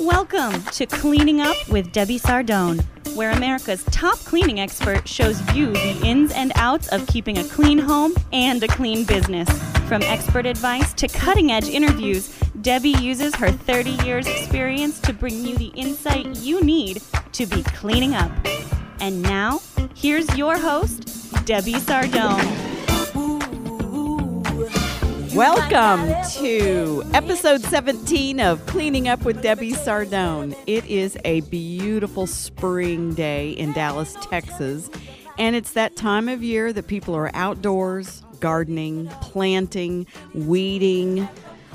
Welcome to Cleaning Up with Debbie Sardone, where America's top cleaning expert shows you the ins and outs of keeping a clean home and a clean business. From expert advice to cutting edge interviews, Debbie uses her 30 years' experience to bring you the insight you need to be cleaning up. And now, here's your host, Debbie Sardone. Welcome to episode 17 of Cleaning Up with Debbie Sardone. It is a beautiful spring day in Dallas, Texas, and it's that time of year that people are outdoors, gardening, planting, weeding,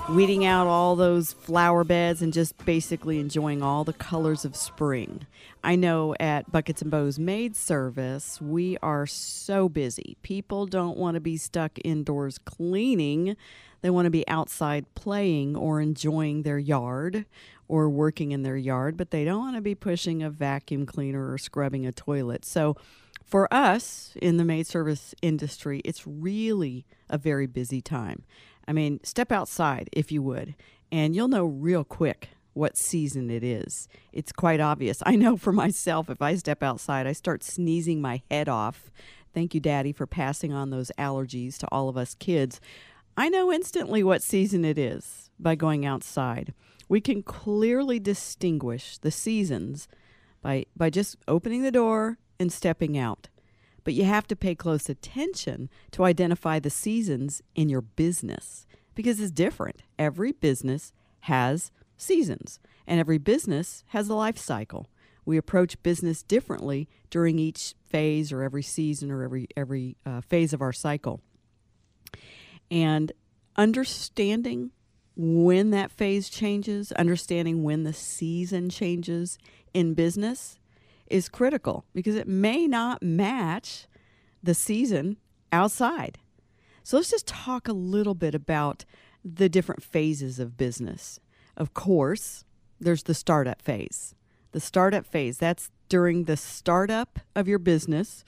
weeding out all those flower beds and just basically enjoying all the colors of spring. I know at Buckets and Bows Maid Service, we are so busy. People don't want to be stuck indoors cleaning. They want to be outside playing or enjoying their yard or working in their yard, but they don't want to be pushing a vacuum cleaner or scrubbing a toilet. So, for us in the maid service industry, it's really a very busy time. I mean, step outside if you would, and you'll know real quick what season it is. It's quite obvious. I know for myself, if I step outside, I start sneezing my head off. Thank you, Daddy, for passing on those allergies to all of us kids. I know instantly what season it is by going outside. We can clearly distinguish the seasons by, by just opening the door and stepping out. But you have to pay close attention to identify the seasons in your business because it's different. Every business has seasons, and every business has a life cycle. We approach business differently during each phase or every season or every every uh, phase of our cycle. And understanding when that phase changes, understanding when the season changes in business is critical because it may not match the season outside. So let's just talk a little bit about the different phases of business. Of course, there's the startup phase. The startup phase, that's during the startup of your business.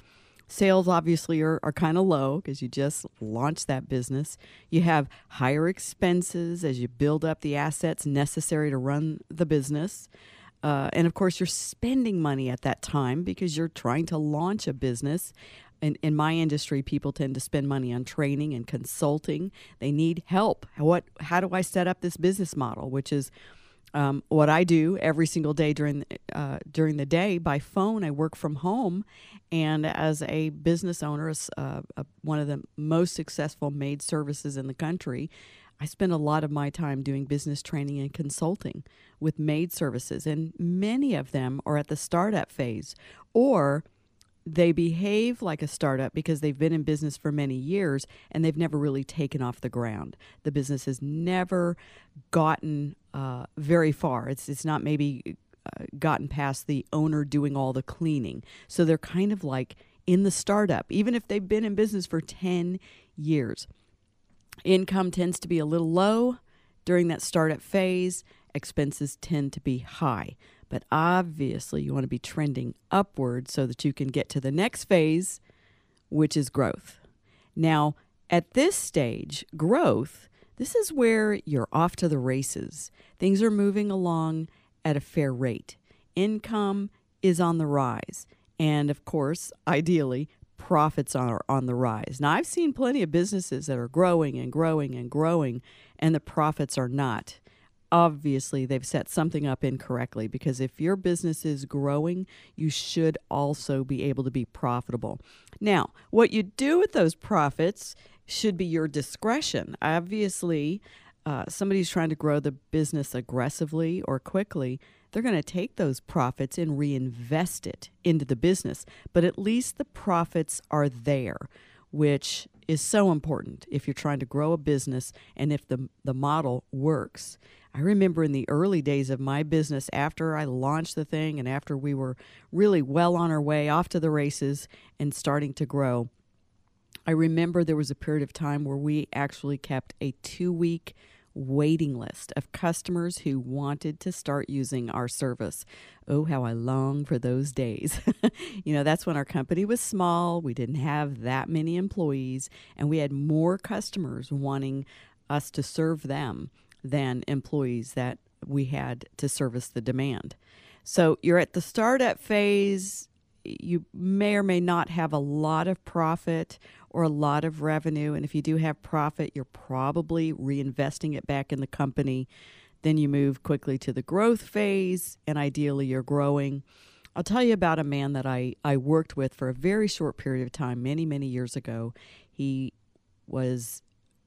Sales obviously are, are kind of low because you just launched that business. You have higher expenses as you build up the assets necessary to run the business. Uh, and of course, you're spending money at that time because you're trying to launch a business. In, in my industry, people tend to spend money on training and consulting. They need help. What? How do I set up this business model? Which is um, what I do every single day during uh, during the day by phone. I work from home, and as a business owner, uh, one of the most successful maid services in the country, I spend a lot of my time doing business training and consulting with maid services, and many of them are at the startup phase or they behave like a startup because they've been in business for many years and they've never really taken off the ground. The business has never gotten uh, very far. It's it's not maybe uh, gotten past the owner doing all the cleaning. So they're kind of like in the startup, even if they've been in business for ten years. Income tends to be a little low during that startup phase. Expenses tend to be high. But obviously, you want to be trending upward so that you can get to the next phase, which is growth. Now, at this stage, growth, this is where you're off to the races. Things are moving along at a fair rate. Income is on the rise. And of course, ideally, profits are on the rise. Now, I've seen plenty of businesses that are growing and growing and growing, and the profits are not obviously they've set something up incorrectly because if your business is growing, you should also be able to be profitable. Now, what you do with those profits should be your discretion. Obviously, uh, somebody's trying to grow the business aggressively or quickly, they're going to take those profits and reinvest it into the business. But at least the profits are there, which is so important if you're trying to grow a business and if the, the model works. I remember in the early days of my business, after I launched the thing and after we were really well on our way off to the races and starting to grow, I remember there was a period of time where we actually kept a two week waiting list of customers who wanted to start using our service. Oh, how I long for those days. you know, that's when our company was small, we didn't have that many employees, and we had more customers wanting us to serve them than employees that we had to service the demand. So you're at the startup phase. You may or may not have a lot of profit or a lot of revenue. And if you do have profit, you're probably reinvesting it back in the company. Then you move quickly to the growth phase, and ideally, you're growing. I'll tell you about a man that I, I worked with for a very short period of time, many, many years ago. He was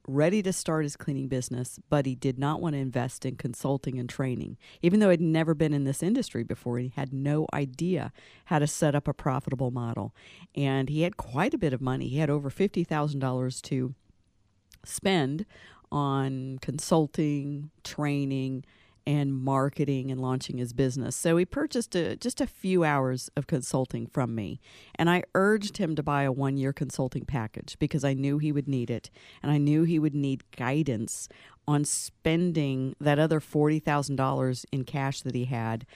ready to start his cleaning business, but he did not want to invest in consulting and training. Even though he'd never been in this industry before, he had no idea how to set up a profitable model. And he had quite a bit of money. He had over $50,000 to spend on consulting, training, and marketing and launching his business. So he purchased a, just a few hours of consulting from me. And I urged him to buy a one year consulting package because I knew he would need it. And I knew he would need guidance on spending that other $40,000 in cash that he had.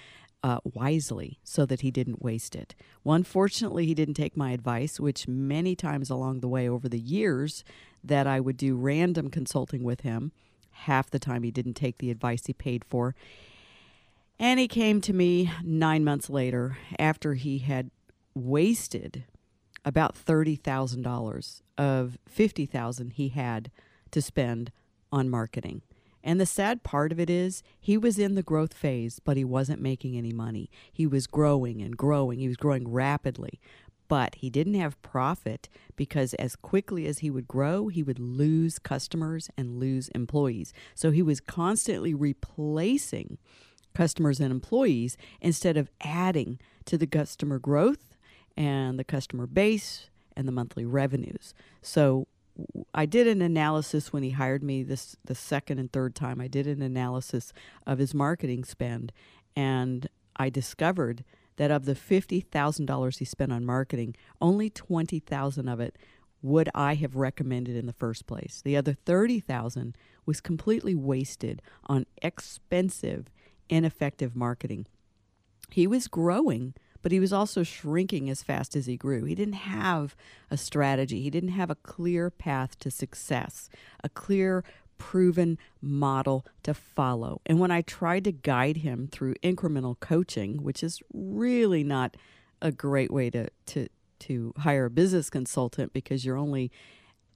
Uh, wisely so that he didn't waste it. Well, unfortunately, he didn't take my advice, which many times along the way over the years that I would do random consulting with him, half the time he didn't take the advice he paid for. And he came to me nine months later after he had wasted about $30,000 of 50000 he had to spend on marketing. And the sad part of it is he was in the growth phase, but he wasn't making any money. He was growing and growing. He was growing rapidly, but he didn't have profit because as quickly as he would grow, he would lose customers and lose employees. So he was constantly replacing customers and employees instead of adding to the customer growth and the customer base and the monthly revenues. So I did an analysis when he hired me this the second and third time. I did an analysis of his marketing spend and I discovered that of the $50,000 he spent on marketing, only 20,000 of it would I have recommended in the first place. The other 30,000 was completely wasted on expensive, ineffective marketing. He was growing, but he was also shrinking as fast as he grew. He didn't have a strategy. He didn't have a clear path to success, a clear proven model to follow. And when I tried to guide him through incremental coaching, which is really not a great way to to to hire a business consultant because you're only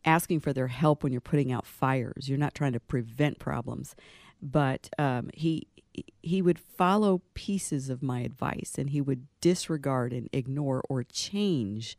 asking for their help when you're putting out fires. You're not trying to prevent problems. But um, he he would follow pieces of my advice and he would disregard and ignore or change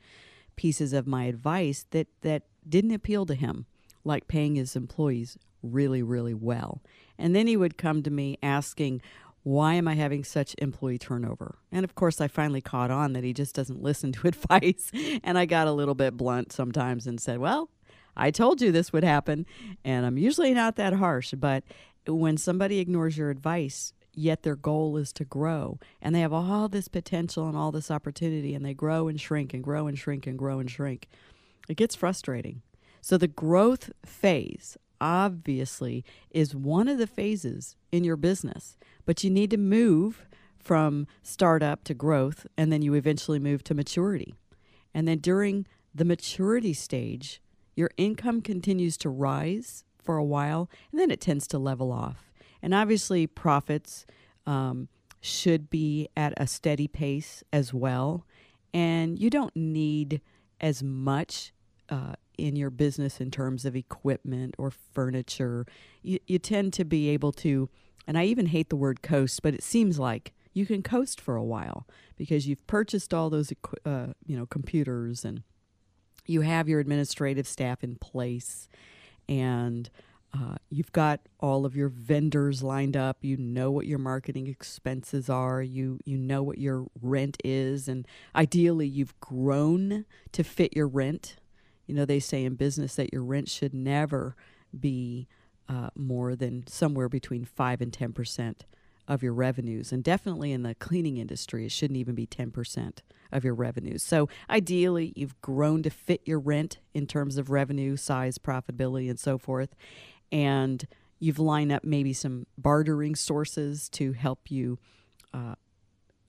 pieces of my advice that that didn't appeal to him like paying his employees really, really well. And then he would come to me asking, why am I having such employee turnover? And of course, I finally caught on that he just doesn't listen to advice. And I got a little bit blunt sometimes and said, well, I told you this would happen. And I'm usually not that harsh, but when somebody ignores your advice, yet their goal is to grow and they have all this potential and all this opportunity and they grow and shrink and grow and shrink and grow and shrink, it gets frustrating. So the growth phase obviously is one of the phases in your business, but you need to move from startup to growth and then you eventually move to maturity. And then during the maturity stage, your income continues to rise for a while and then it tends to level off. And obviously, profits um, should be at a steady pace as well. And you don't need as much uh, in your business in terms of equipment or furniture. You, you tend to be able to, and I even hate the word coast, but it seems like you can coast for a while because you've purchased all those uh, you know computers and you have your administrative staff in place and uh, you've got all of your vendors lined up. You know what your marketing expenses are. You you know what your rent is, and ideally, you've grown to fit your rent you know, they say in business that your rent should never be uh, more than somewhere between 5 and 10% of your revenues. And definitely in the cleaning industry, it shouldn't even be 10% of your revenues. So ideally, you've grown to fit your rent in terms of revenue, size, profitability, and so forth. And you've lined up maybe some bartering sources to help you uh,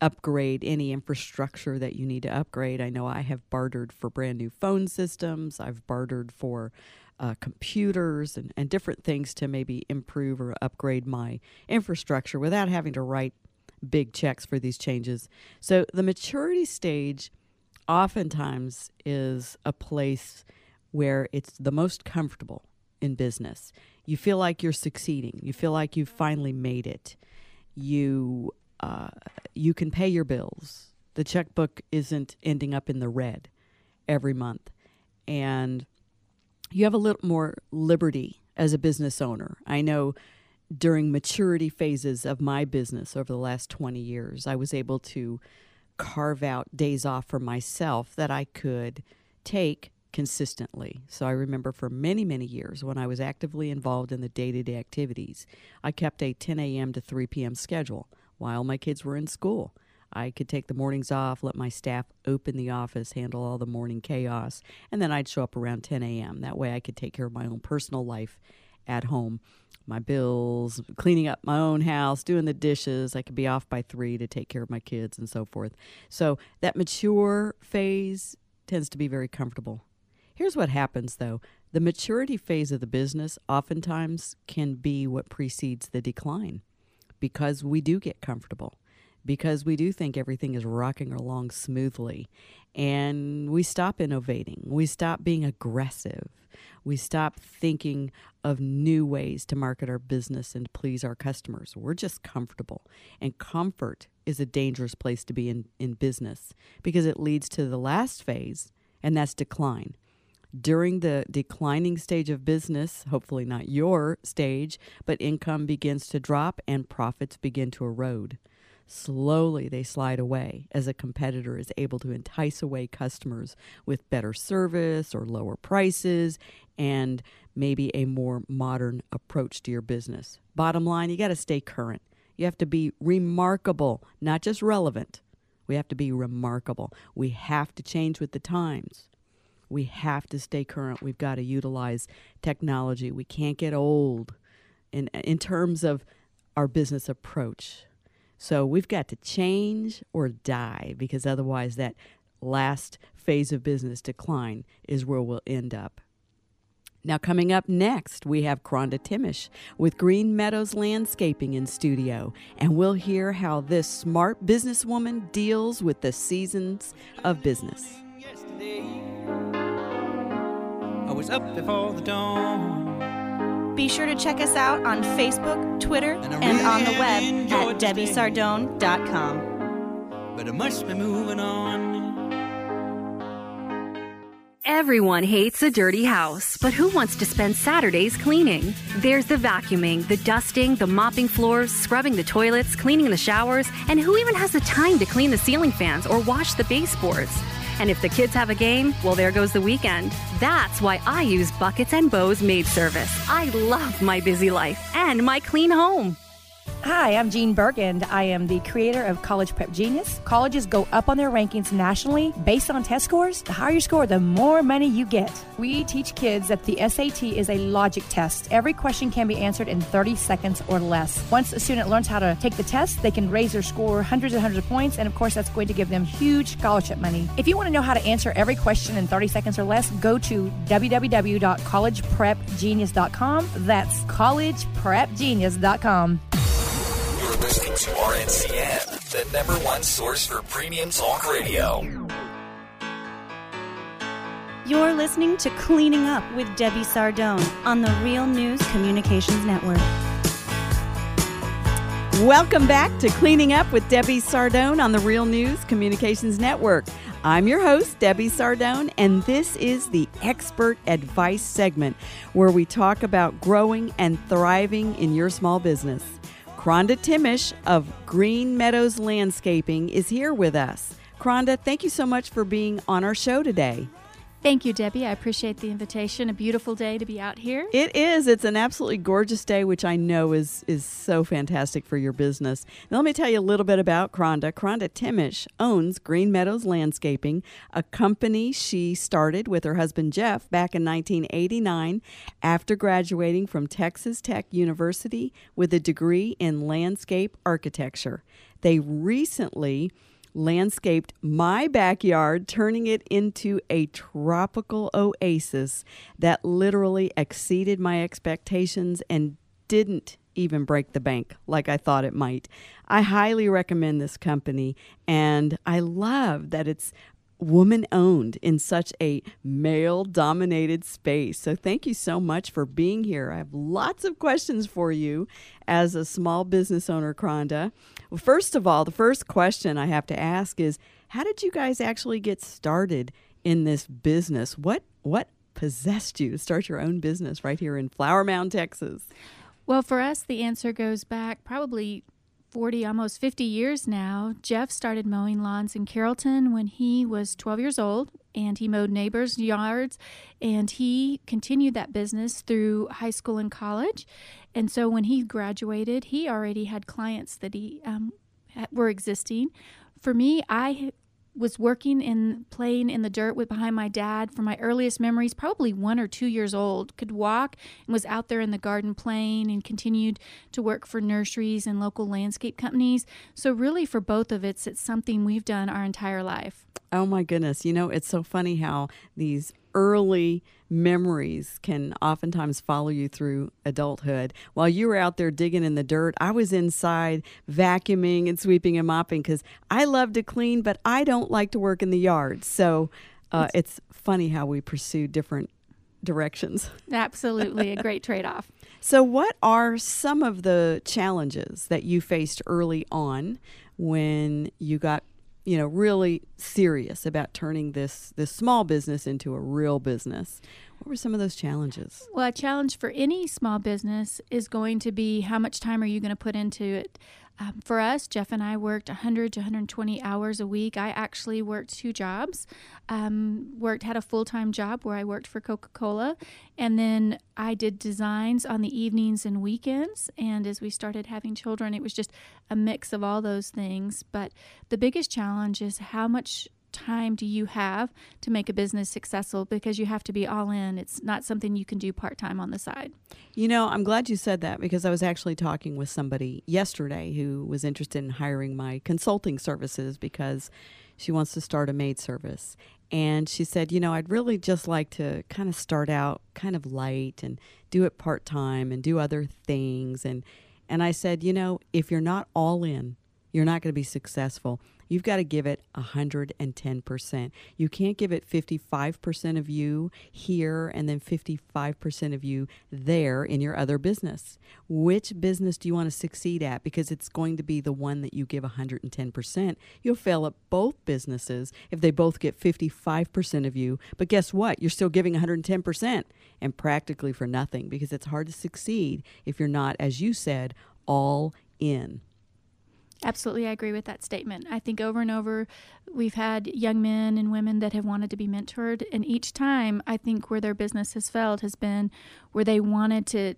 upgrade any infrastructure that you need to upgrade. I know I have bartered for brand new phone systems. I've bartered for uh, computers and, and different things to maybe improve or upgrade my infrastructure without having to write big checks for these changes. So the maturity stage oftentimes is a place where it's the most comfortable in business. You feel like you're succeeding. You feel like you've finally made it. You uh, you can pay your bills. The checkbook isn't ending up in the red every month, and you have a little more liberty as a business owner. I know during maturity phases of my business over the last 20 years, I was able to carve out days off for myself that I could take consistently. So I remember for many, many years when I was actively involved in the day to day activities, I kept a 10 a.m. to 3 p.m. schedule while my kids were in school. I could take the mornings off, let my staff open the office, handle all the morning chaos, and then I'd show up around 10 a.m. That way I could take care of my own personal life at home, my bills, cleaning up my own house, doing the dishes. I could be off by three to take care of my kids and so forth. So that mature phase tends to be very comfortable. Here's what happens though the maturity phase of the business oftentimes can be what precedes the decline because we do get comfortable because we do think everything is rocking along smoothly and we stop innovating. We stop being aggressive. We stop thinking of new ways to market our business and please our customers. We're just comfortable and comfort is a dangerous place to be in, in business because it leads to the last phase and that's decline during the declining stage of business, hopefully not your stage, but income begins to drop and profits begin to erode. Slowly, they slide away as a competitor is able to entice away customers with better service or lower prices and maybe a more modern approach to your business. Bottom line, you got to stay current. You have to be remarkable, not just relevant. We have to be remarkable. We have to change with the times. We have to stay current. We've got to utilize technology. We can't get old in in terms of our business approach. So we've got to change or die because otherwise that last phase of business decline is where we'll end up. Now, coming up next, we have Kronda Thimesch with Green Meadows Landscaping in studio, and we'll hear how this smart businesswoman deals with the seasons of business. Yesterday was up before the dawn. Be sure to check us out on Facebook, Twitter, and, really and on the web at DebbieSardone.com. But I must be moving on. Everyone hates a dirty house, but who wants to spend Saturdays cleaning? There's the vacuuming, the dusting, the mopping floors, scrubbing the toilets, cleaning the showers, and who even has the time to clean the ceiling fans or wash the baseboards? And if the kids have a game, well, there goes the weekend. That's why I use Buckets and Bows Maid Service. I love my busy life and my clean home. Hi, I'm Jean Burk, and I am the creator of College Prep Genius. Colleges go up on their rankings nationally based on test scores. The higher you score, the more money you get. We teach kids that the SAT is a logic test. Every question can be answered in 30 seconds or less. Once a student learns how to take the test, they can raise their score hundreds and hundreds of points, and of course, that's going to give them huge scholarship money. If you want to know how to answer every question in 30 seconds or less, go to www.collegeprepgenius.com. That's collegeprepgenius.com to RNCN, the number one source for premium talk radio. You're listening to Cleaning Up with Debbie Sardone on the Real News Communications Network. Welcome back to Cleaning Up with Debbie Sardone on the Real News Communications Network. I'm your host, Debbie Sardone, and this is the Expert Advice segment where we talk about growing and thriving in your small business. Kronda Thimesch of Green Meadows Landscaping is here with us. Kronda, thank you so much for being on our show today. Thank you, Debbie. I appreciate the invitation. A beautiful day to be out here. It is. It's an absolutely gorgeous day, which I know is is so fantastic for your business. Now, let me tell you a little bit about Kronda. Kronda Thimesch owns Green Meadows Landscaping, a company she started with her husband Jeff back in 1989 after graduating from Texas Tech University with a degree in landscape architecture. They recently landscaped my backyard, turning it into a tropical oasis that literally exceeded my expectations and didn't even break the bank like I thought it might. I highly recommend this company, and I love that it's woman owned in such a male dominated space. So, thank you so much for being here. I have lots of questions for you as a small business owner, Kronda. Well, first of all, the first question I have to ask is how did you guys actually get started in this business? What, what possessed you to start your own business right here in Flower Mound, Texas? Well, for us, the answer goes back probably 40, almost 50 years now. Jeff started mowing lawns in Carrollton when he was 12 years old, and he mowed neighbors' yards, and he continued that business through high school and college. And so when he graduated, he already had clients that he um, were existing. For me, I was working and playing in the dirt with behind my dad from my earliest memories, probably one or two years old, could walk and was out there in the garden playing and continued to work for nurseries and local landscape companies. So really for both of us, it's something we've done our entire life. Oh my goodness. You know, it's so funny how these early memories can oftentimes follow you through adulthood. While you were out there digging in the dirt, I was inside vacuuming and sweeping and mopping because I love to clean, but I don't like to work in the yard. So uh, it's, it's funny how we pursue different directions. Absolutely, a great trade off. So, what are some of the challenges that you faced early on when you got you know really serious about turning this this small business into a real business. What were some of those challenges? Well a challenge for any small business is going to be how much time are you going to put into it um, for us, Jeff and I worked 100 to 120 hours a week. I actually worked two jobs. Um, worked had a full time job where I worked for Coca Cola, and then I did designs on the evenings and weekends. And as we started having children, it was just a mix of all those things. But the biggest challenge is how much time do you have to make a business successful because you have to be all in. It's not something you can do part time on the side. You know, I'm glad you said that because I was actually talking with somebody yesterday who was interested in hiring my consulting services because she wants to start a maid service. And she said, you know, I'd really just like to kind of start out kind of light and do it part time and do other things. And, and I said, you know, if you're not all in, you're not going to be successful you've got to give it 110%. You can't give it 55% of you here and then 55% of you there in your other business. Which business do you want to succeed at? Because it's going to be the one that you give 110%. You'll fail at both businesses if they both get 55% of you. But guess what? You're still giving 110% and practically for nothing because it's hard to succeed if you're not, as you said, all in. Absolutely, I agree with that statement. I think over and over, we've had young men and women that have wanted to be mentored, and each time, I think where their business has failed has been where they wanted to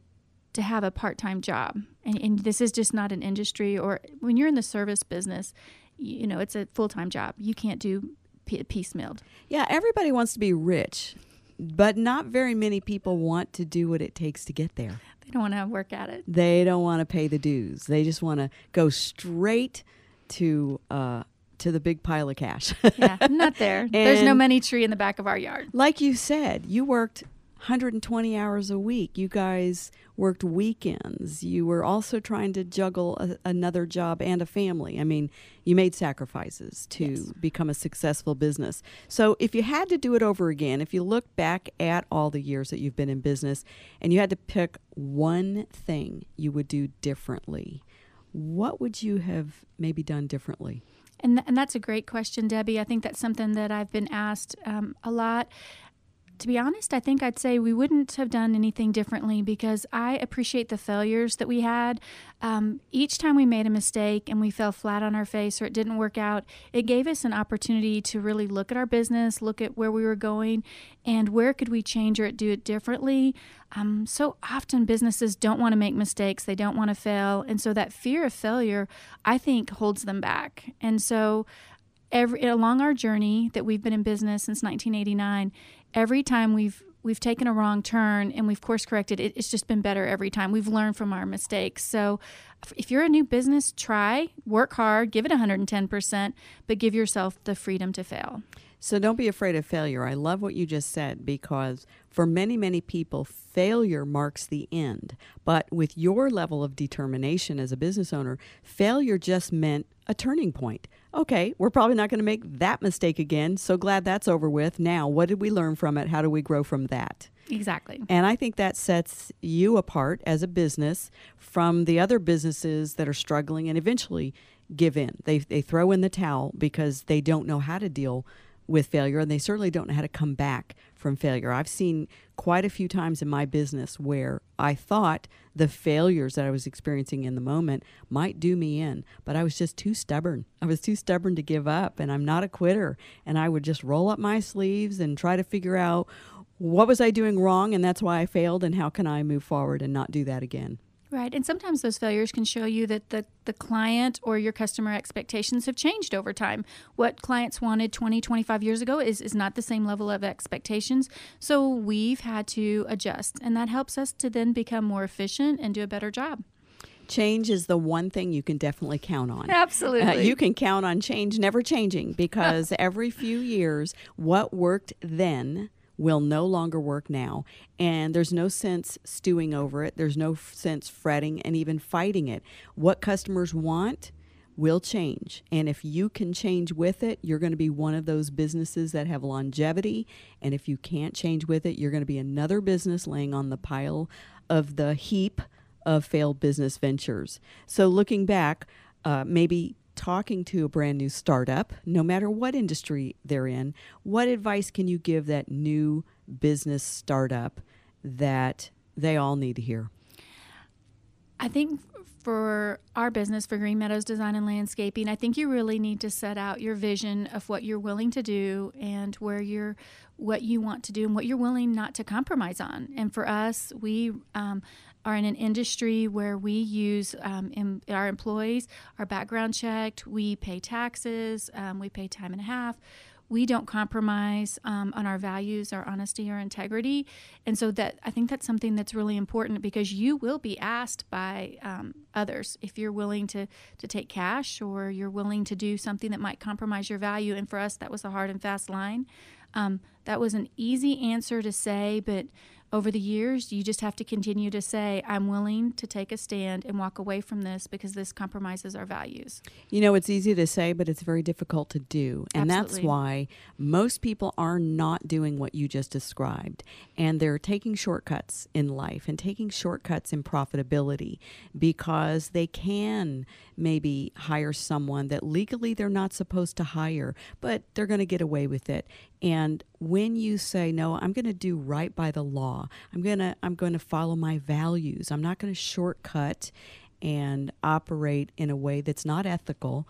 to have a part time job, and, and this is just not an industry. Or when you're in the service business, you know it's a full time job. You can't do piecemealed. Yeah, everybody wants to be rich, but not very many people want to do what it takes to get there. They don't want to work at it. They don't want to pay the dues. They just want to go straight to uh, to the big pile of cash. yeah, not there. There's no money tree in the back of our yard. Like you said, you worked 120 hours a week. You guys worked weekends. You were also trying to juggle a, another job and a family. I mean, you made sacrifices to yes. become a successful business. So, if you had to do it over again, if you look back at all the years that you've been in business and you had to pick one thing you would do differently, what would you have maybe done differently? And, th- and that's a great question, Debbie. I think that's something that I've been asked um, a lot to be honest, I think I'd say we wouldn't have done anything differently because I appreciate the failures that we had. Um, each time we made a mistake and we fell flat on our face or it didn't work out, it gave us an opportunity to really look at our business, look at where we were going, and where could we change or do it differently. Um, so often businesses don't want to make mistakes, they don't want to fail. And so that fear of failure, I think, holds them back. And so every along our journey that we've been in business since 1989 every time we've we've taken a wrong turn and we've course corrected it, it's just been better every time. We've learned from our mistakes. So if you're a new business try work hard give it 110% but give yourself the freedom to fail. So don't be afraid of failure. I love what you just said because for many, many people, failure marks the end. But with your level of determination as a business owner, failure just meant a turning point. Okay, we're probably not going to make that mistake again. So glad that's over with. Now, what did we learn from it? How do we grow from that? exactly And I think that sets you apart as a business from the other businesses that are struggling and eventually give in. They, they throw in the towel because they don't know how to deal with failure and they certainly don't know how to come back from failure. I've seen quite a few times in my business where I thought the failures that I was experiencing in the moment might do me in, but I was just too stubborn. I was too stubborn to give up and I'm not a quitter and I would just roll up my sleeves and try to figure out what was I doing wrong and that's why I failed and how can I move forward and not do that again. Right. And sometimes those failures can show you that the, the client or your customer expectations have changed over time. What clients wanted 20, 25 years ago is, is not the same level of expectations. So we've had to adjust. And that helps us to then become more efficient and do a better job. Change is the one thing you can definitely count on. Absolutely. Uh, you can count on change never changing because every few years, what worked then will no longer work now. And there's no sense stewing over it, there's no sense fretting and even fighting it. What customers want will change. And if you can change with it, you're going to be one of those businesses that have longevity. And if you can't change with it, you're going to be another business laying on the pile of the heap of failed business ventures. So looking back, uh, maybe talking to a brand new startup, no matter what industry they're in, what advice can you give that new business startup that they all need to hear? I think for our business, for Green Meadows Design and Landscaping, I think you really need to set out your vision of what you're willing to do and where you're, what you want to do and what you're willing not to compromise on. And for us, we um, are in an industry where we use um, in, our employees are background checked, we pay taxes, um, we pay time and a half we don't compromise um, on our values, our honesty, our integrity, and so that I think that's something that's really important because you will be asked by um, others if you're willing to to take cash or you're willing to do something that might compromise your value. And for us, that was a hard and fast line. That was an easy answer to say, but over the years, you just have to continue to say, I'm willing to take a stand and walk away from this because this compromises our values. You know, it's easy to say, but it's very difficult to do. And that's why most people are not doing what you just described. And they're taking shortcuts in life and taking shortcuts in profitability because they can maybe hire someone that legally they're not supposed to hire, but they're going to get away with it. And when you say no, I'm going to do right by the law. I'm going to I'm going to follow my values. I'm not going to shortcut and operate in a way that's not ethical.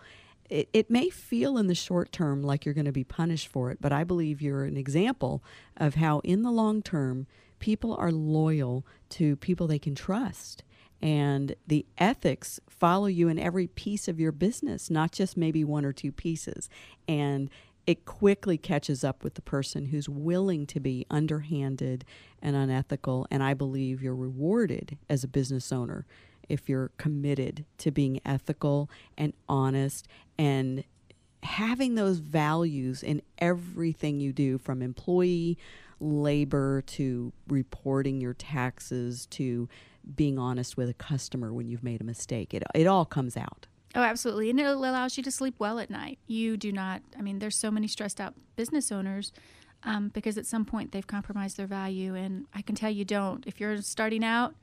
It, it may feel in the short term like you're going to be punished for it, but I believe you're an example of how, in the long term, people are loyal to people they can trust. And the ethics follow you in every piece of your business, not just maybe one or two pieces. And it quickly catches up with the person who's willing to be underhanded and unethical. And I believe you're rewarded as a business owner if you're committed to being ethical and honest and having those values in everything you do from employee labor to reporting your taxes to being honest with a customer when you've made a mistake. It, it all comes out. Oh, absolutely. And it allows you to sleep well at night. You do not, I mean, there's so many stressed out business owners um, because at some point they've compromised their value. And I can tell you don't. If you're starting out,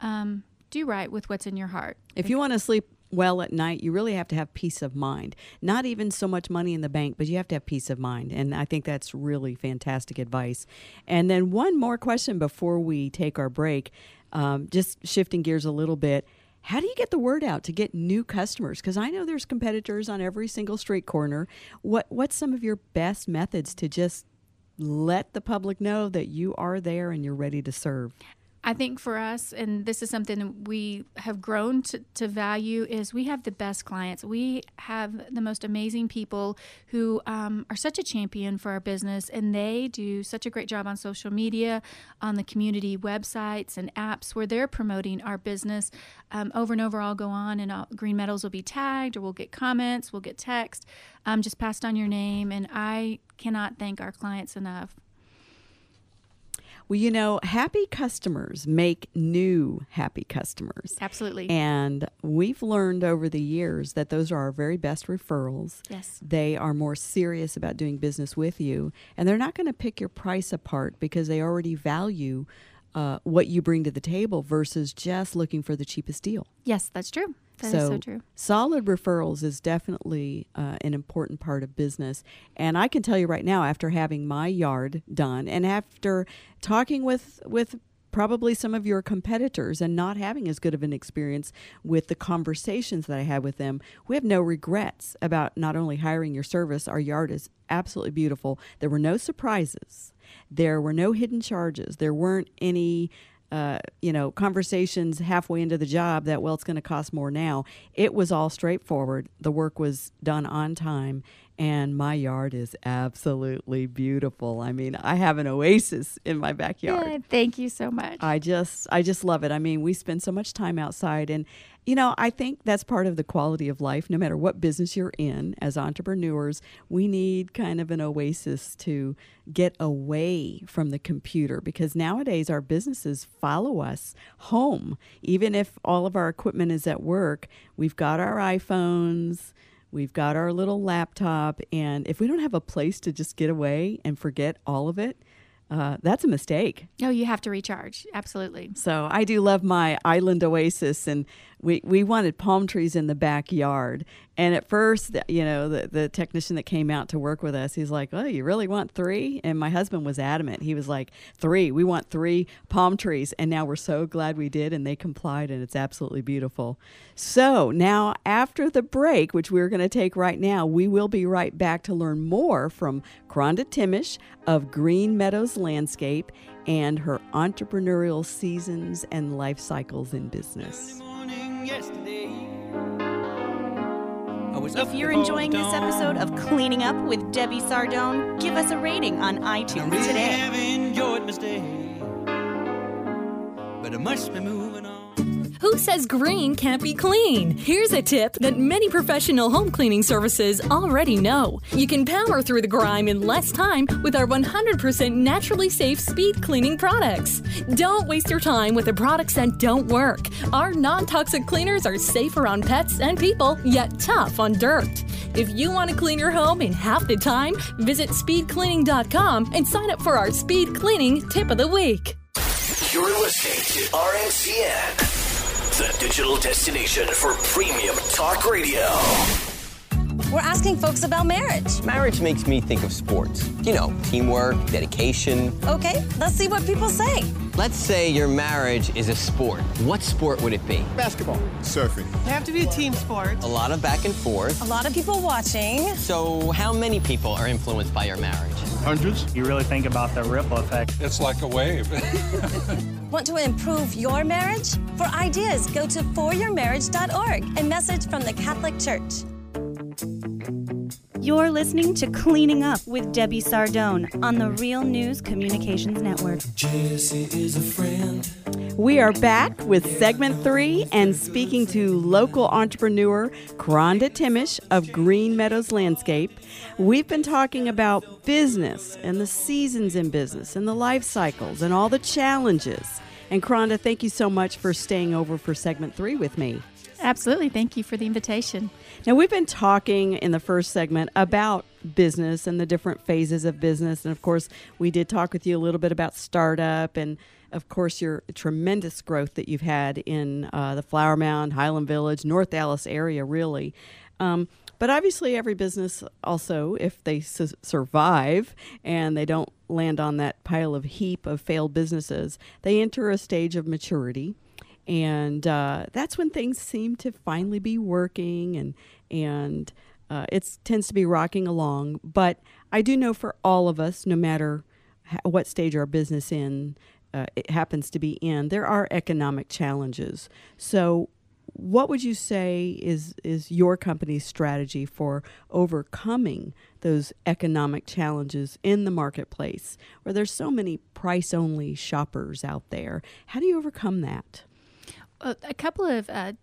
um, do right with what's in your heart. If you want to sleep well at night, you really have to have peace of mind. Not even so much money in the bank, but you have to have peace of mind. And I think that's really fantastic advice. And then one more question before we take our break, um, just shifting gears a little bit. How do you get the word out to get new customers? Because I know there's competitors on every single street corner. What What's some of your best methods to just let the public know that you are there and you're ready to serve? I think for us, and this is something we have grown to, to, value, is we have the best clients. We have the most amazing people who um, are such a champion for our business, and they do such a great job on social media, on the community websites and apps where they're promoting our business. Um, over and over, I'll go on, and I'll, Green Meadows will be tagged, or we'll get comments, we'll get text, um, just passed on your name, and I cannot thank our clients enough. Well, you know, happy customers make new happy customers. Absolutely. And we've learned over the years that those are our very best referrals. Yes. They are more serious about doing business with you, and they're not going to pick your price apart because they already value uh, what you bring to the table versus just looking for the cheapest deal. Yes, that's true. That so, so true. Solid referrals is definitely uh, an important part of business. And I can tell you right now, after having my yard done and after talking with, with probably some of your competitors and not having as good of an experience with the conversations that I had with them, we have no regrets about not only hiring your service, our yard is absolutely beautiful. There were no surprises, there were no hidden charges, there weren't any uh, you know, conversations halfway into the job that, well, it's going to cost more now. It was all straightforward. The work was done on time, and my yard is absolutely beautiful. I mean, I have an oasis in my backyard. Yeah, thank you so much. I just I just love it. I mean, we spend so much time outside and you know, I think that's part of the quality of life no matter what business you're in as entrepreneurs, we need kind of an oasis to get away from the computer because nowadays our businesses follow us home. Even if all of our equipment is at work, we've got our iPhones, We've got our little laptop, and if we don't have a place to just get away and forget all of it, uh, that's a mistake. Oh, you have to recharge. Absolutely. So I do love my island oasis, and we, we wanted palm trees in the backyard. And at first, you know, the, the technician that came out to work with us, he's like, Oh, you really want three? And my husband was adamant. He was like, Three. We want three palm trees. And now we're so glad we did, and they complied, and it's absolutely beautiful. So now, after the break, which we're going to take right now, we will be right back to learn more from Kronda Thimesch of Green Meadows Landscape and her entrepreneurial seasons and life cycles in business. If you're enjoying this episode of Cleaning Up with Debbie Sardone, give us a rating on iTunes today. Who says green can't be clean? Here's a tip that many professional home cleaning services already know. You can power through the grime in less time with our 100% naturally safe speed cleaning products. Don't waste your time with the products that don't work. Our non toxic cleaners are safe around pets and people, yet tough on dirt. If you want to clean your home in half the time, visit speedcleaning.com and sign up for our speed cleaning tip of the week. You're listening to RNCN the digital destination for premium talk radio. We're asking folks about marriage. Marriage makes me think of sports. You know, teamwork, dedication. Okay, let's see what people say. Let's say your marriage is a sport. What sport would it be? Basketball. Surfing. They have to be a team sport. A lot of back and forth. A lot of people watching. So, how many people are influenced by your marriage? Hundreds. You really think about the ripple effect. It's like a wave. Want to improve your marriage? For ideas, go to foryourmarriage.org. A message from the Catholic Church. You're listening to Cleaning Up with Debbie Sardone on the Real News Communications Network. Jesse is a friend. We are back with segment three and speaking to local entrepreneur Kronda Thimesch of Green Meadows Landscape. We've been talking about business and the seasons in business and the life cycles and all the challenges. And Kronda, thank you so much for staying over for segment three with me. Absolutely. Thank you for the invitation. Now, we've been talking in the first segment about business and the different phases of business. And of course, we did talk with you a little bit about startup and, of course, your tremendous growth that you've had in uh, the Flower Mound, Highland Village, North Dallas area, really. Um, but obviously, every business also, if they su- survive and they don't land on that pile of heap of failed businesses, they enter a stage of maturity and uh, that's when things seem to finally be working and and uh, it tends to be rocking along. But i do know for all of us no matter what stage our business in uh, it happens to be in, there are economic challenges. So, what would you say is is your company's strategy for overcoming those economic challenges in the marketplace where there's so many price only shoppers out there? How do you overcome that? A couple of uh,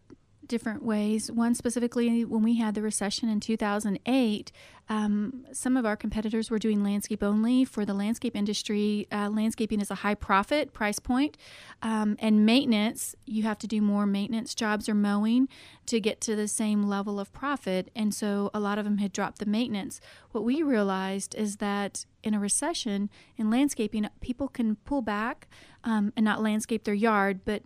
different ways. One specifically, when we had the recession in 2008, um, some of our competitors were doing landscape only. For the landscape industry, uh, landscaping is a high profit price point, um, and maintenance, you have to do more maintenance jobs or mowing to get to the same level of profit. And so a lot of them had dropped the maintenance. What we realized is that in a recession, in landscaping, people can pull back um, and not landscape their yard, but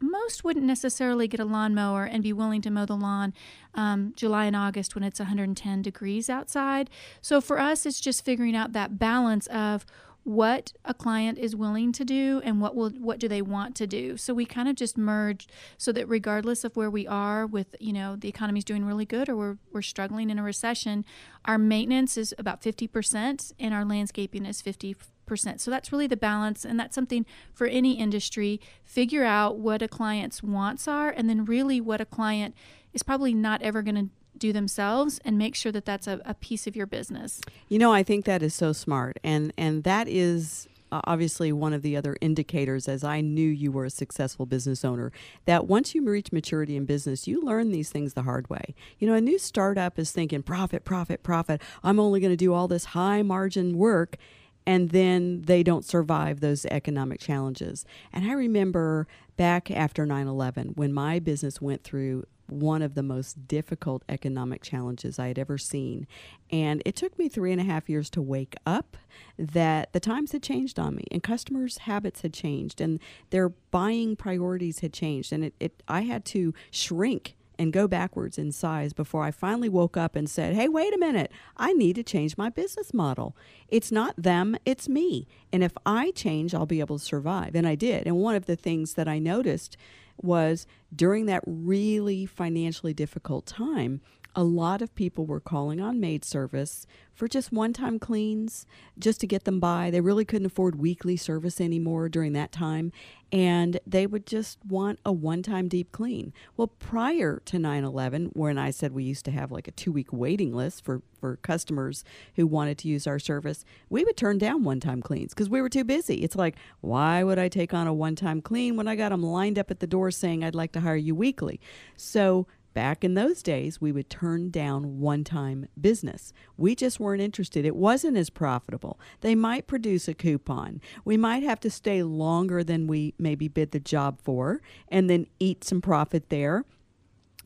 most wouldn't necessarily get a lawnmower and be willing to mow the lawn um, July and August when it's 110 degrees outside. So for us, it's just figuring out that balance of what a client is willing to do and what will what do they want to do so we kind of just merged so that regardless of where we are with you know the economy's doing really good or we're, we're struggling in a recession our maintenance is about 50% and our landscaping is 50 percent So that's really the balance, and that's something for any industry. Figure out what a client's wants are, and then really what a client is probably not ever going to do themselves and make sure that that's a, a, piece of your business. You know, I think that is so smart. And and that is uh, obviously one of the other indicators as I knew you were a successful business owner that once you reach maturity in business, you learn these things the hard way. You know, a new startup is thinking profit, profit, profit. I'm only going to do all this high margin work and then they don't survive those economic challenges. And I remember back after 9 11 when my business went through one of the most difficult economic challenges I had ever seen. And it took me three and a half years to wake up that the times had changed on me and customers' habits had changed and their buying priorities had changed. And it, it I had to shrink and go backwards in size before I finally woke up and said, Hey, wait a minute, I need to change my business model. It's not them, it's me. And if I change, I'll be able to survive. And I did. And one of the things that I noticed was during that really financially difficult time, a lot of people were calling on maid service for just one time cleans just to get them by. They really couldn't afford weekly service anymore during that time. And they would just want a one time deep clean. Well, prior to 9 11, when I said we used to have like a two week waiting list for, for customers who wanted to use our service, we would turn down one time cleans because we were too busy. It's like, why would I take on a one time clean when I got them lined up at the door saying I'd like to hire you weekly? So Back in those days, we would turn down one time business. We just weren't interested. It wasn't as profitable. They might produce a coupon. We might have to stay longer than we maybe bid the job for and then eat some profit there.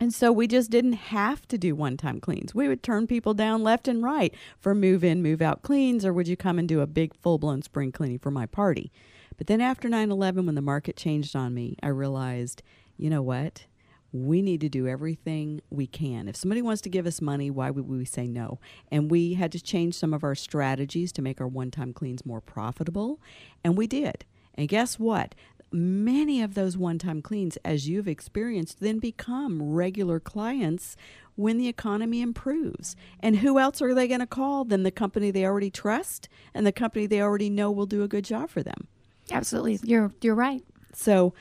And so we just didn't have to do one time cleans. We would turn people down left and right for move in, move out cleans, or would you come and do a big full blown spring cleaning for my party? But then after 9 11, when the market changed on me, I realized, you know what? We need to do everything we can. If somebody wants to give us money, why would we say no? And we had to change some of our strategies to make our one time cleans more profitable, and we did. And guess what? Many of those one time cleans, as you've experienced, then become regular clients when the economy improves. And who else are they going to call than the company they already trust and the company they already know will do a good job for them? Absolutely. You're you're right. So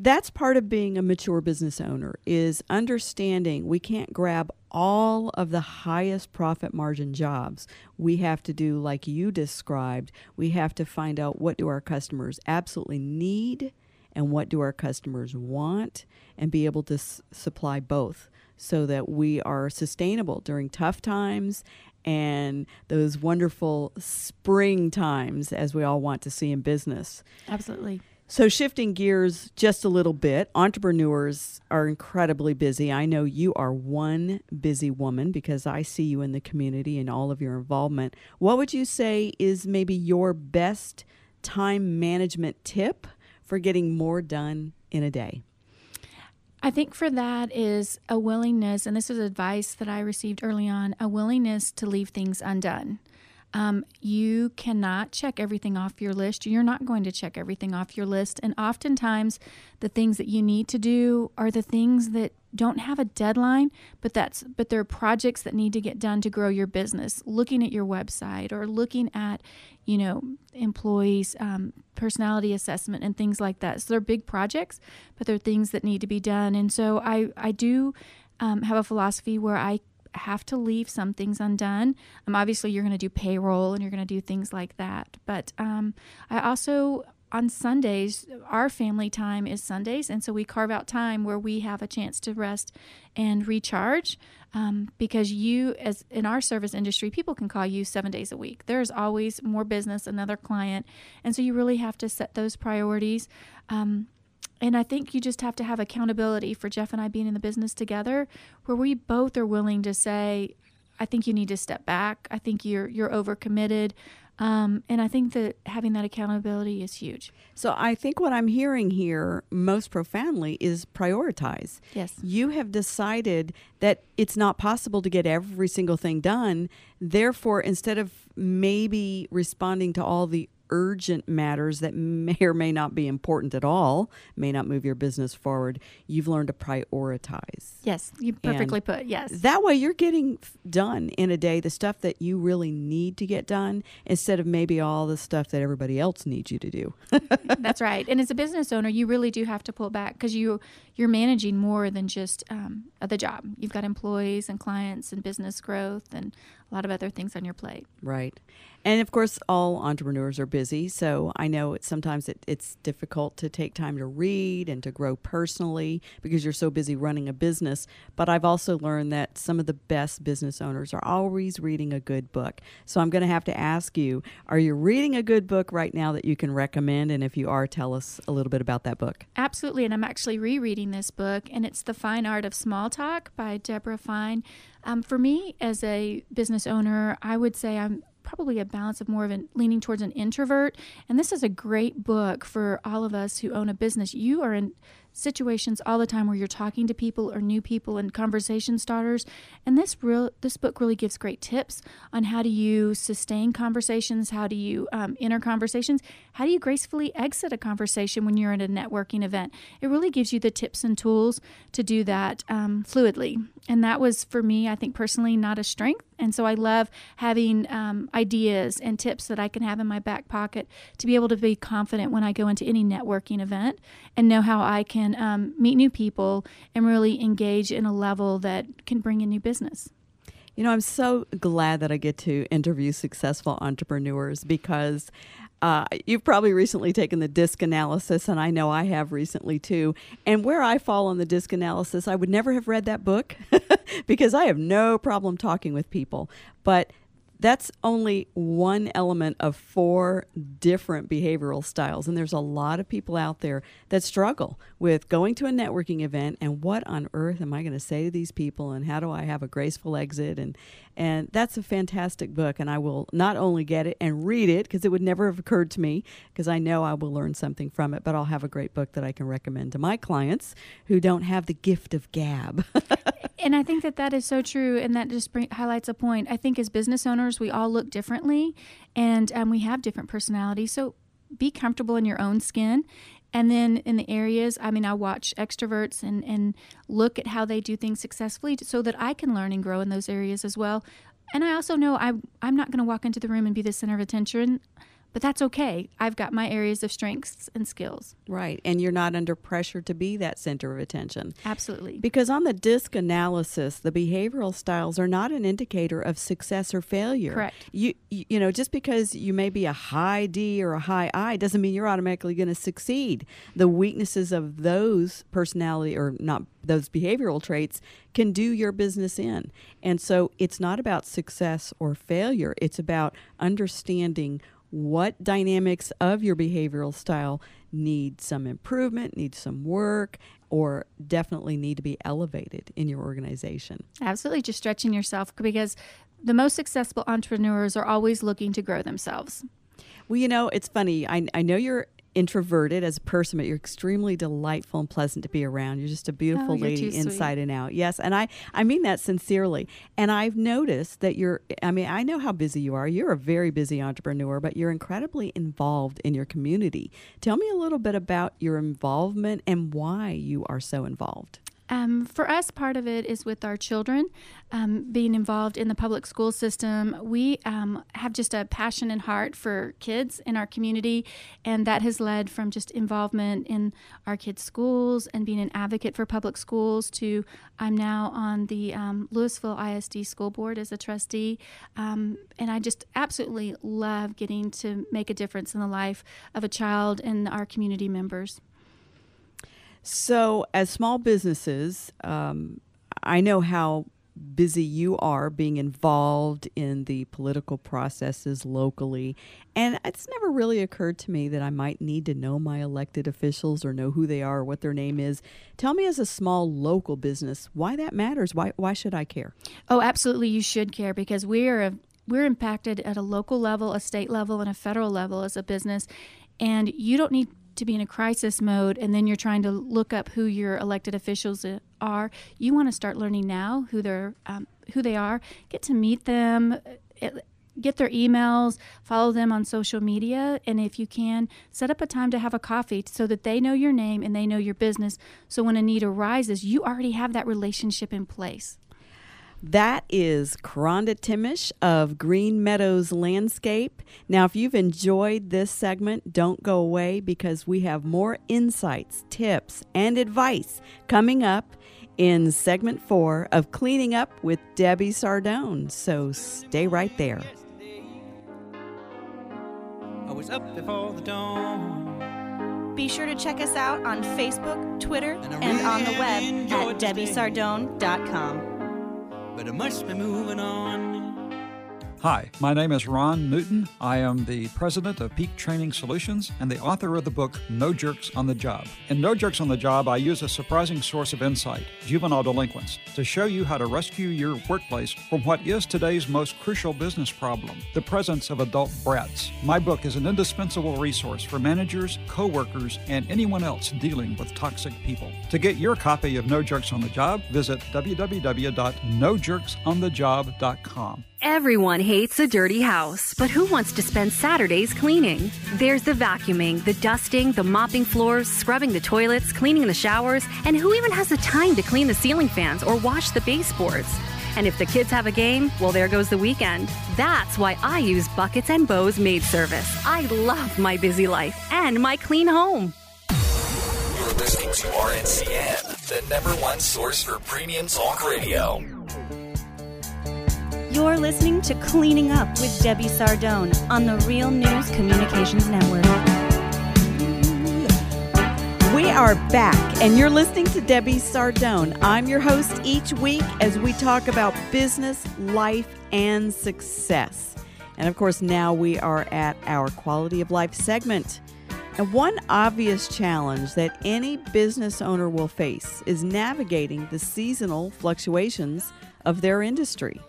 that's part of being a mature business owner is understanding we can't grab all of the highest profit margin jobs. We have to do like you described we have to find out what do our customers absolutely need and what do our customers want and be able to s- supply both so that we are sustainable during tough times and those wonderful spring times as we all want to see in business. Absolutely so, shifting gears just a little bit, entrepreneurs are incredibly busy. I know you are one busy woman because I see you in the community and all of your involvement. What would you say is maybe your best time management tip for getting more done in a day? I think for that is a willingness, and this is advice that I received early on a willingness to leave things undone. Um, you cannot check everything off your list. You're not going to check everything off your list. And oftentimes, the things that you need to do are the things that don't have a deadline, but that's but they're projects that need to get done to grow your business. Looking at your website or looking at, you know, employees' um, personality assessment and things like that. So they're big projects, but they're things that need to be done. And so I I do um, have a philosophy where I have to leave some things undone. Um, obviously, you're going to do payroll and you're going to do things like that. But um, I also on Sundays, our family time is Sundays, and so we carve out time where we have a chance to rest and recharge. Um, because you, as in our service industry, people can call you seven days a week. There's always more business, another client, and so you really have to set those priorities. Um, and I think you just have to have accountability for Jeff and I being in the business together, where we both are willing to say, "I think you need to step back. I think you're you're overcommitted." Um, and I think that having that accountability is huge. So I think what I'm hearing here most profoundly is prioritize. Yes. You have decided that it's not possible to get every single thing done. Therefore, instead of maybe responding to all the urgent matters that may or may not be important at all, may not move your business forward, you've learned to prioritize. Yes, you perfectly and put. Yes. That way you're getting done in a day the stuff that you really need to get done instead of maybe all the stuff that everybody else needs you to do. That's right. And as a business owner, you really do have to pull back because you you're managing more than just um, the job. You've got employees and clients and business growth and a lot of other things on your plate. Right. And of course, all entrepreneurs are busy. So I know it's, sometimes it, it's difficult to take time to read and to grow personally because you're so busy running a business. But I've also learned that some of the best business owners are always reading a good book. So I'm going to have to ask you are you reading a good book right now that you can recommend? And if you are, tell us a little bit about that book. Absolutely. And I'm actually rereading this book, and it's The Fine Art of Small Talk by Debra Fine. Um, for me, as a business owner, I would say I'm probably a balance of more of an leaning towards an introvert. And this is a great book for all of us who own a business. You are in situations all the time where you're talking to people or new people and conversation starters. And this real this book really gives great tips on how do you sustain conversations how do you um, enter conversations how do you gracefully exit a conversation when you're at a networking event. It really gives you the tips and tools to do that um, fluidly. And that was for me i think personally not a strength. And so I love having um, ideas and tips that I can have in my back pocket to be able to be confident when I go into any networking event and know how I can um, meet new people and really engage in a level that can bring in new business. You know, I'm so glad that I get to interview successful entrepreneurs because uh, you've probably recently taken the disc analysis, and I know I have recently too. And where I fall on the disc analysis, I would never have read that book because I have no problem talking with people. But that's only one element of four different behavioral styles. And there's a lot of people out there that struggle with going to a networking event and what on earth am I going to say to these people and how do I have a graceful exit and and that's a fantastic book and I will not only get it and read it because it would never have occurred to me because I know I will learn something from it, but I'll have a great book that I can recommend to my clients who don't have the gift of gab. and I think that that is so true and that just bring, highlights a point. I think as business owners, we all look differently and um, we have different personalities. So be comfortable in your own skin and then in the areas, I mean, I watch extroverts and, and look at how they do things successfully so that I can learn and grow in those areas as well. And I also know I, I'm not going to walk into the room and be the center of attention but that's okay. I've got my areas of strengths and skills. Right. And you're not under pressure to be that center of attention. Absolutely. Because on the disc analysis, the behavioral styles are not an indicator of success or failure. Correct. You you, you know, just because you may be a high D or a high I doesn't mean you're automatically going to succeed. The weaknesses of those personality or not those behavioral traits can do your business in. And so it's not about success or failure. It's about understanding what dynamics of your behavioral style need some improvement, need some work, or definitely need to be elevated in your organization. Absolutely, just stretching yourself because the most successful entrepreneurs are always looking to grow themselves. Well, you know, it's funny. I, I know you're introverted as a person, but you're extremely delightful and pleasant to be around. You're just a beautiful Oh, lady sweet. inside and out. Yes, and I I mean that sincerely. And I've noticed that you're I mean, I know how busy you are. You're a very busy entrepreneur, but you're incredibly involved in your community. Tell me a little bit about your involvement and why you are so involved. Um, for us, part of it is with our children um, being involved in the public school system. We um, have just a passion and heart for kids in our community, and that has led from just involvement in our kids' schools and being an advocate for public schools to I'm now on the um, Lewisville ISD School Board as a trustee, um, and I just absolutely love getting to make a difference in the life of a child and our community members. So, as small businesses, um, I know how busy you are being involved in the political processes locally. And it's never really occurred to me that I might need to know my elected officials or know who they are or what their name is. Tell me, as a small local business, why that matters. Why, why should I care? Oh, absolutely, you should care because we are a, we're impacted at a local level, a state level, and a federal level as a business, and you don't need to be in a crisis mode and then you're trying to look up who your elected officials are. You want to start learning now who they're um, who they are. Get to meet them. uh, Get their emails, follow them on social media, and if you can, set up a time to have a coffee so that they know your name and they know your business. So when a need arises, you already have that relationship in place. That is Kronda Thimesch of Green Meadows Landscape. Now, if you've enjoyed this segment, don't go away because we have more insights, tips, and advice coming up in segment four of Cleaning Up with Debbie Sardone. So stay right there. I was up before the dawn. Be sure to check us out on Facebook, Twitter, and on the web at debbiesardone.com. But I must be moving on. Hi, my name is Ron Newton. I am the president of Peak Training Solutions and the author of the book No Jerks on the Job. In No Jerks on the Job, I use a surprising source of insight, juvenile delinquents, to show you how to rescue your workplace from what is today's most crucial business problem the presence of adult brats. My book is an indispensable resource for managers, co workers, and anyone else dealing with toxic people. To get your copy of No Jerks on the Job, visit www.nojerksonthejob.com. Everyone hates a dirty house, but who wants to spend Saturdays cleaning? There's the vacuuming, the dusting, the mopping floors, scrubbing the toilets, cleaning the showers, and who even has the time to clean the ceiling fans or wash the baseboards? And if the kids have a game, well, there goes the weekend. That's why I use Buckets and Bows Maid Service. I love my busy life and my clean home. You're listening to RNCN, the number one source for premium talk radio. You're listening to Cleaning Up with Debbie Sardone on the Real News Communications Network. We are back, and you're listening to Debbie Sardone. I'm your host each week as we talk about business, life, and success. And of course, now we are at our quality of life segment. And one obvious challenge that any business owner will face is navigating the seasonal fluctuations of their industry.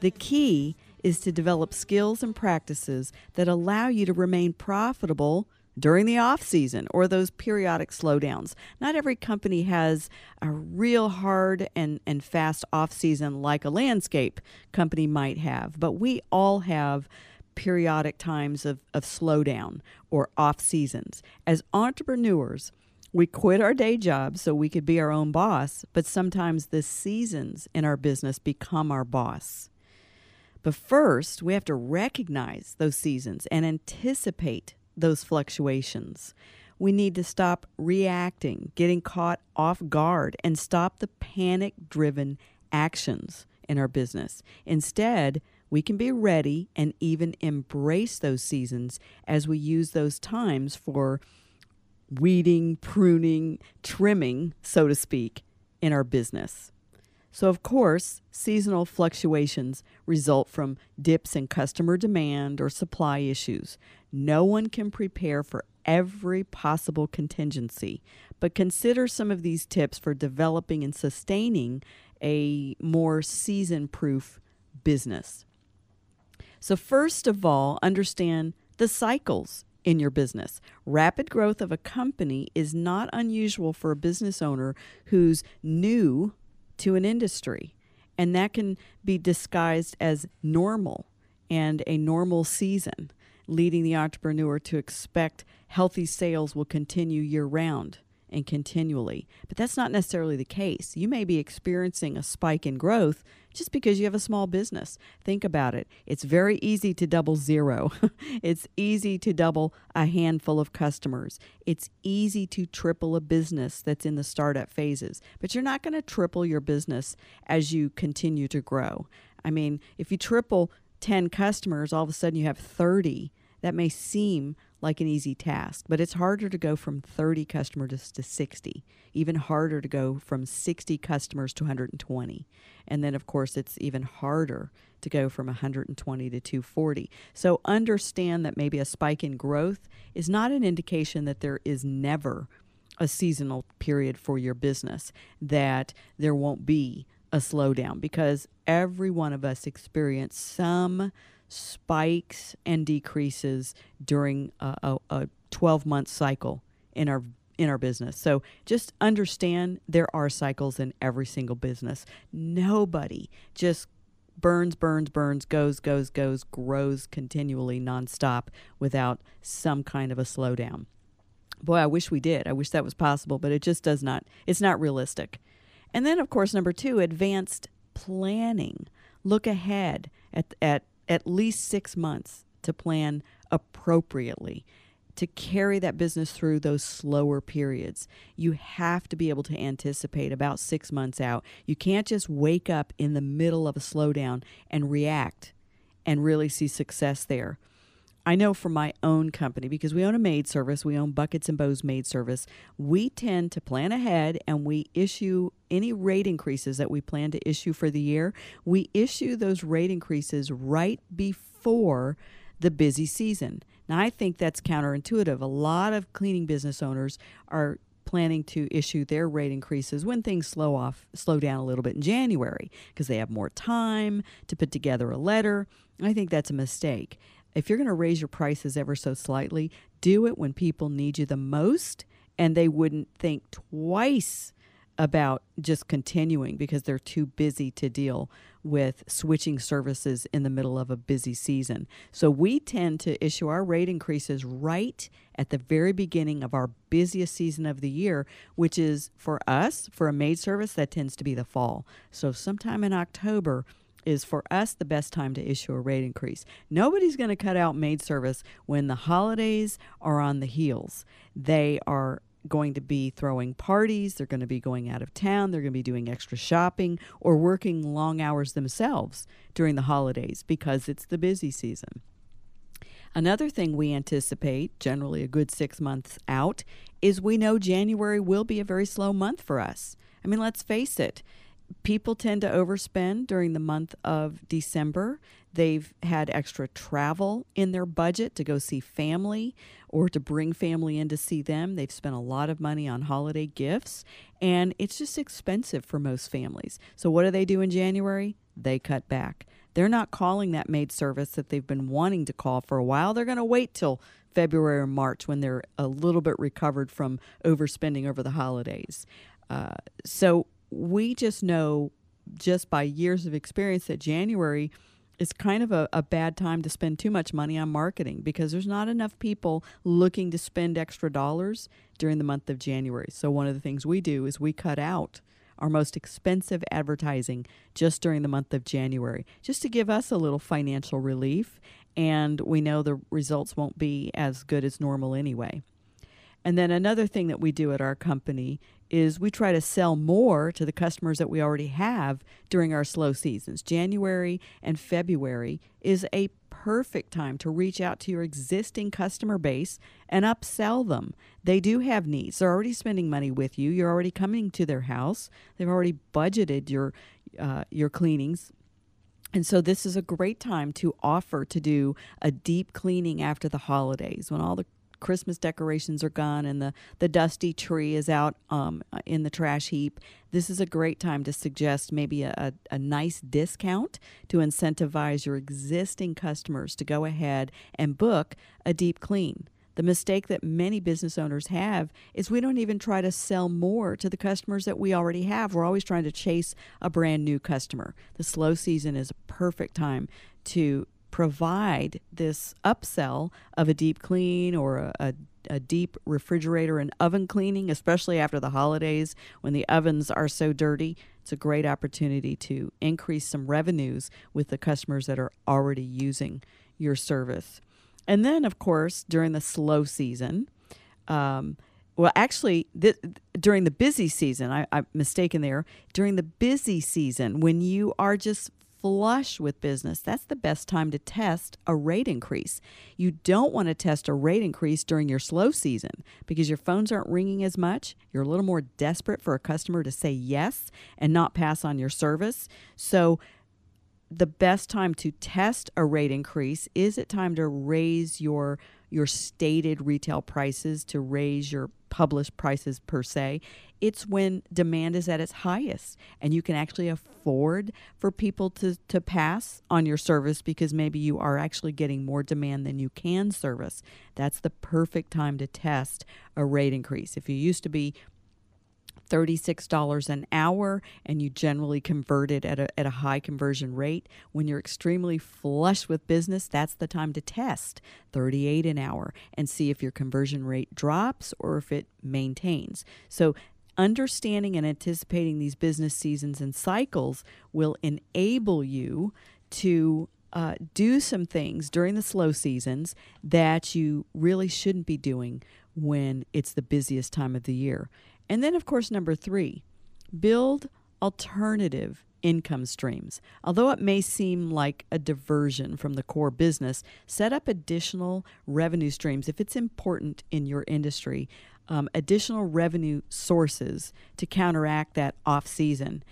The key is to develop skills and practices that allow you to remain profitable during the off season or those periodic slowdowns. Not every company has a real hard and, and fast off season like a landscape company might have, but we all have periodic times of, of slowdown or off seasons. As entrepreneurs, we quit our day jobs so we could be our own boss, but sometimes the seasons in our business become our boss. But first, we have to recognize those seasons and anticipate those fluctuations. We need to stop reacting, getting caught off guard, and stop the panic driven actions in our business. Instead, we can be ready and even embrace those seasons as we use those times for weeding, pruning, trimming, so to speak, in our business. So, of course, seasonal fluctuations result from dips in customer demand or supply issues. No one can prepare for every possible contingency, but consider some of these tips for developing and sustaining a more season proof business. So, first of all, understand the cycles in your business. Rapid growth of a company is not unusual for a business owner who's new to an industry, and that can be disguised as normal and a normal season, leading the entrepreneur to expect healthy sales will continue year round and continually. But that's not necessarily the case. You may be experiencing a spike in growth just because you have a small business. Think about it. It's very easy to double zero, it's easy to double a handful of customers. It's easy to triple a business that's in the startup phases, but you're not going to triple your business as you continue to grow. I mean, if you triple 10 customers, all of a sudden you have 30. That may seem like an easy task, but it's harder to go from 30 customers to 60, even harder to go from 60 customers to 120. And then, of course, it's even harder to go from 120 to 240. So understand that maybe a spike in growth is not an indication that there is never a seasonal period for your business, that there won't be a slowdown because every one of us experience some spikes and decreases during a, a 12 month cycle in our in our business. So just understand there are cycles in every single business. Nobody just burns, burns, burns, goes, goes, goes, grows continually nonstop without some kind of a slowdown. Boy, I wish we did. I wish that was possible, but it just does not. It's not realistic. And then, of course, number two, advanced planning. Look ahead at, at at least six months to plan appropriately to carry that business through those slower periods. You have to be able to anticipate about six months out. You can't just wake up in the middle of a slowdown and react and really see success there. I know from my own company, because we own a maid service, we own Buckets and Bows Maid Service, we tend to plan ahead and we issue any rate increases that we plan to issue for the year. We issue those rate increases right before the busy season. Now, I think that's counterintuitive. A lot of cleaning business owners are planning to issue their rate increases when things slow off slow down a little bit in January because they have more time to put together a letter. I think that's a mistake if you're going to raise your prices ever so slightly, do it when people need you the most and they wouldn't think twice about just continuing because they're too busy to deal with switching services in the middle of a busy season. So we tend to issue our rate increases right at the very beginning of our busiest season of the year, which is for us, for a maid service, that tends to be the fall. So sometime in October, is for us the best time to issue a rate increase. Nobody's going to cut out maid service when the holidays are on the heels. They are going to be throwing parties, they're going to be going out of town, they're going to be doing extra shopping or working long hours themselves during the holidays because it's the busy season. Another thing we anticipate, generally a good six months out, is we know January will be a very slow month for us. I mean, let's face it, people tend to overspend during the month of December. They've had extra travel in their budget to go see family or to bring family in to see them. They've spent a lot of money on holiday gifts, and it's just expensive for most families. So, what do they do in January? They cut back. They're not calling that maid service that they've been wanting to call for a while. They're going to wait till February or March when they're a little bit recovered from overspending over the holidays. Uh, so, we just know just by years of experience that January is kind of a, a bad time to spend too much money on marketing because there's not enough people looking to spend extra dollars during the month of January. So, one of the things we do is we cut out our most expensive advertising just during the month of January, just to give us a little financial relief. And we know the results won't be as good as normal anyway. And then another thing that we do at our company is we try to sell more to the customers that we already have during our slow seasons. January and February is a perfect time to reach out to your existing customer base and upsell them. They do have needs. They're already spending money with you. You're already coming to their house. They've already budgeted your uh, your cleanings. And so this is a great time to offer to do a deep cleaning after the holidays when all the Christmas decorations are gone and the, the dusty tree is out um, in the trash heap, this is a great time to suggest maybe a, a, a nice discount to incentivize your existing customers to go ahead and book a deep clean. The mistake that many business owners have is we don't even try to sell more to the customers that we already have. We're always trying to chase a brand new customer. The slow season is a perfect time to provide this upsell of a deep clean or a, a, a, deep refrigerator and oven cleaning, especially after the holidays when the ovens are so dirty. It's a great opportunity to increase some revenues with the customers that are already using your service. And then, of course, during the slow season, um, well, actually, th- during the busy season, I, I'm mistaken there. During the busy season, when you are just flush with business, that's the best time to test a rate increase. You don't want to test a rate increase during your slow season because your phones aren't ringing as much. You're a little more desperate for a customer to say yes and not pass on your service. So, the best time to test a rate increase is it time to raise your your stated retail prices to raise your published prices per se. It's when demand is at its highest and you can actually afford for people to, to pass on your service because maybe you are actually getting more demand than you can service. That's the perfect time to test a rate increase. If you used to be $36 an hour and you generally convert it at a, at a high conversion rate. When you're extremely flush with business, that's the time to test 38 an hour and see if your conversion rate drops or if it maintains. So understanding and anticipating these business seasons and cycles will enable you to uh, do some things during the slow seasons that you really shouldn't be doing when it's the busiest time of the year. And then, of course, number three, build alternative income streams. Although it may seem like a diversion from the core business, set up additional revenue streams if it's important in your industry, um, additional revenue sources to counteract that off season.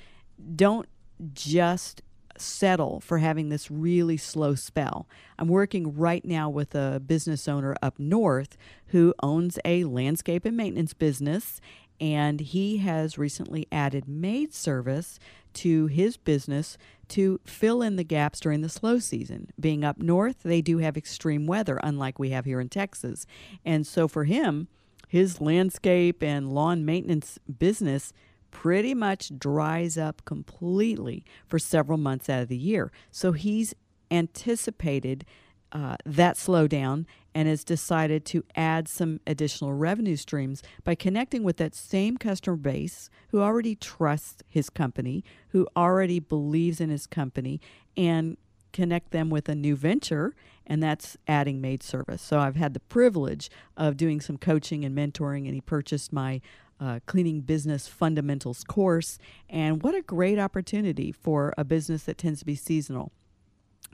Don't just settle for having this really slow spell. I'm working right now with a business owner up north who owns a landscape and maintenance business and he has recently added maid service to his business to fill in the gaps during the slow season. Being up north, they do have extreme weather, unlike we have here in Texas. And so for him, his landscape and lawn maintenance business pretty much dries up completely for several months out of the year. So he's anticipated uh, that slowdown and has decided to add some additional revenue streams by connecting with that same customer base who already trusts his company, who already believes in his company, and connect them with a new venture, and that's adding maid service. So I've had the privilege of doing some coaching and mentoring, and he purchased my uh, cleaning business fundamentals course. And what a great opportunity for a business that tends to be seasonal.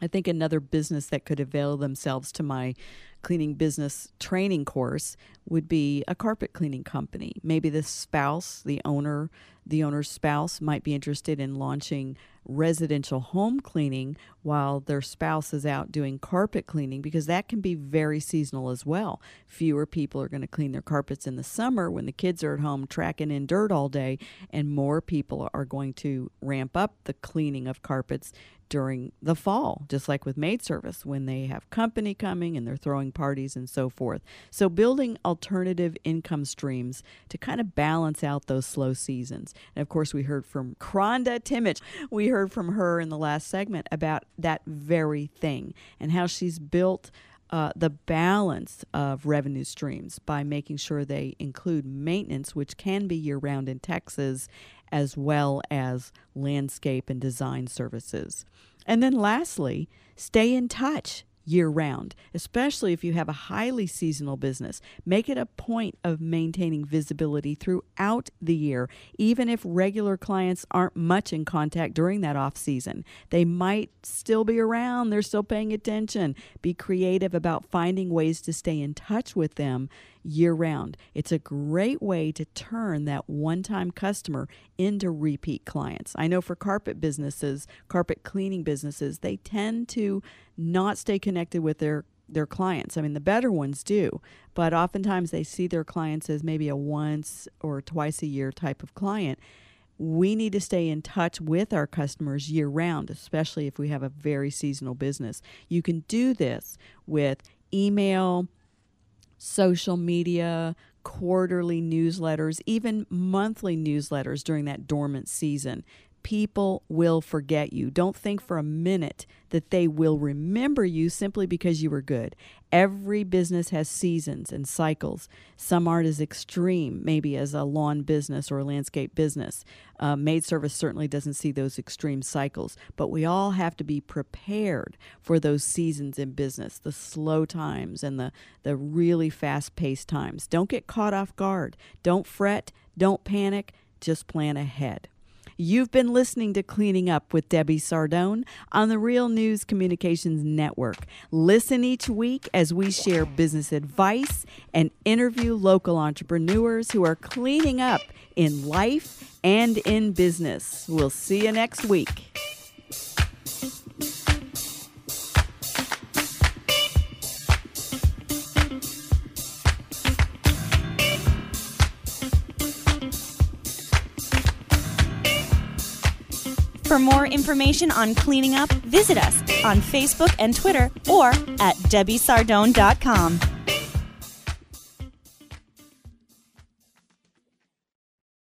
I think another business that could avail themselves to my cleaning business training course would be a carpet cleaning company. Maybe the spouse, the owner, the owner's spouse might be interested in launching residential home cleaning while their spouse is out doing carpet cleaning because that can be very seasonal as well. Fewer people are going to clean their carpets in the summer when the kids are at home tracking in dirt all day, and more people are going to ramp up the cleaning of carpets during the fall, just like with maid service when they have company coming and they're throwing parties and so forth. So, building alternative income streams to kind of balance out those slow seasons. And of course, we heard from Kronda Thimesch. We heard from her in the last segment about that very thing and how she's built. Uh, the balance of revenue streams by making sure they include maintenance, which can be year round in Texas, as well as landscape and design services. And then lastly, stay in touch year round, especially if you have a highly seasonal business. Make it a point of maintaining visibility throughout the year, even if regular clients aren't much in contact during that off season. They might still be around, they're still paying attention. Be creative about finding ways to stay in touch with them year round. It's a great way to turn that one time customer into repeat clients. I know for carpet businesses, carpet cleaning businesses, they tend to not stay connected with their their clients. I mean, the better ones do, but oftentimes they see their clients as maybe a once or twice a year type of client. We need to stay in touch with our customers year round, especially if we have a very seasonal business. You can do this with email, social media, quarterly newsletters, even monthly newsletters during that dormant season. People will forget you. Don't think for a minute that they will remember you simply because you were good. Every business has seasons and cycles. Some aren't as extreme, maybe as a lawn business or a landscape business. Uh, maid service certainly doesn't see those extreme cycles, but we all have to be prepared for those seasons in business, the slow times and the, the really fast paced times. Don't get caught off guard. Don't fret. Don't panic. Just plan ahead. You've been listening to Cleaning Up with Debbie Sardone on the Real News Communications Network. Listen each week as we share business advice and interview local entrepreneurs who are cleaning up in life and in business. We'll see you next week. For more information on cleaning up, visit us on Facebook and Twitter or at debbiesardone.com.